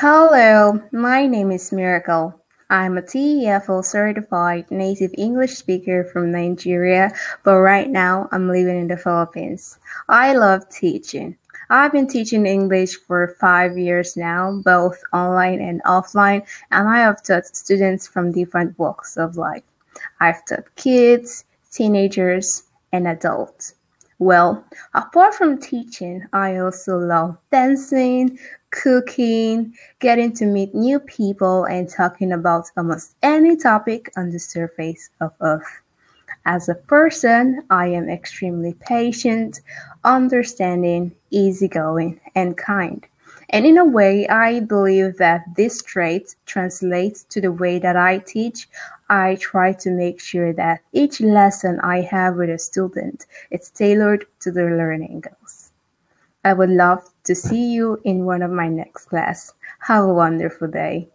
Hello, my name is Miracle. I'm a TEFL certified native English speaker from Nigeria, but right now I'm living in the Philippines. I love teaching. I've been teaching English for five years now, both online and offline, and I have taught students from different walks of life. I've taught kids, teenagers, and adults. Well, apart from teaching, I also love dancing, cooking, getting to meet new people, and talking about almost any topic on the surface of Earth. As a person, I am extremely patient, understanding, easygoing, and kind. And in a way, I believe that this trait translates to the way that I teach. I try to make sure that each lesson I have with a student is tailored to their learning goals. I would love to see you in one of my next class. Have a wonderful day.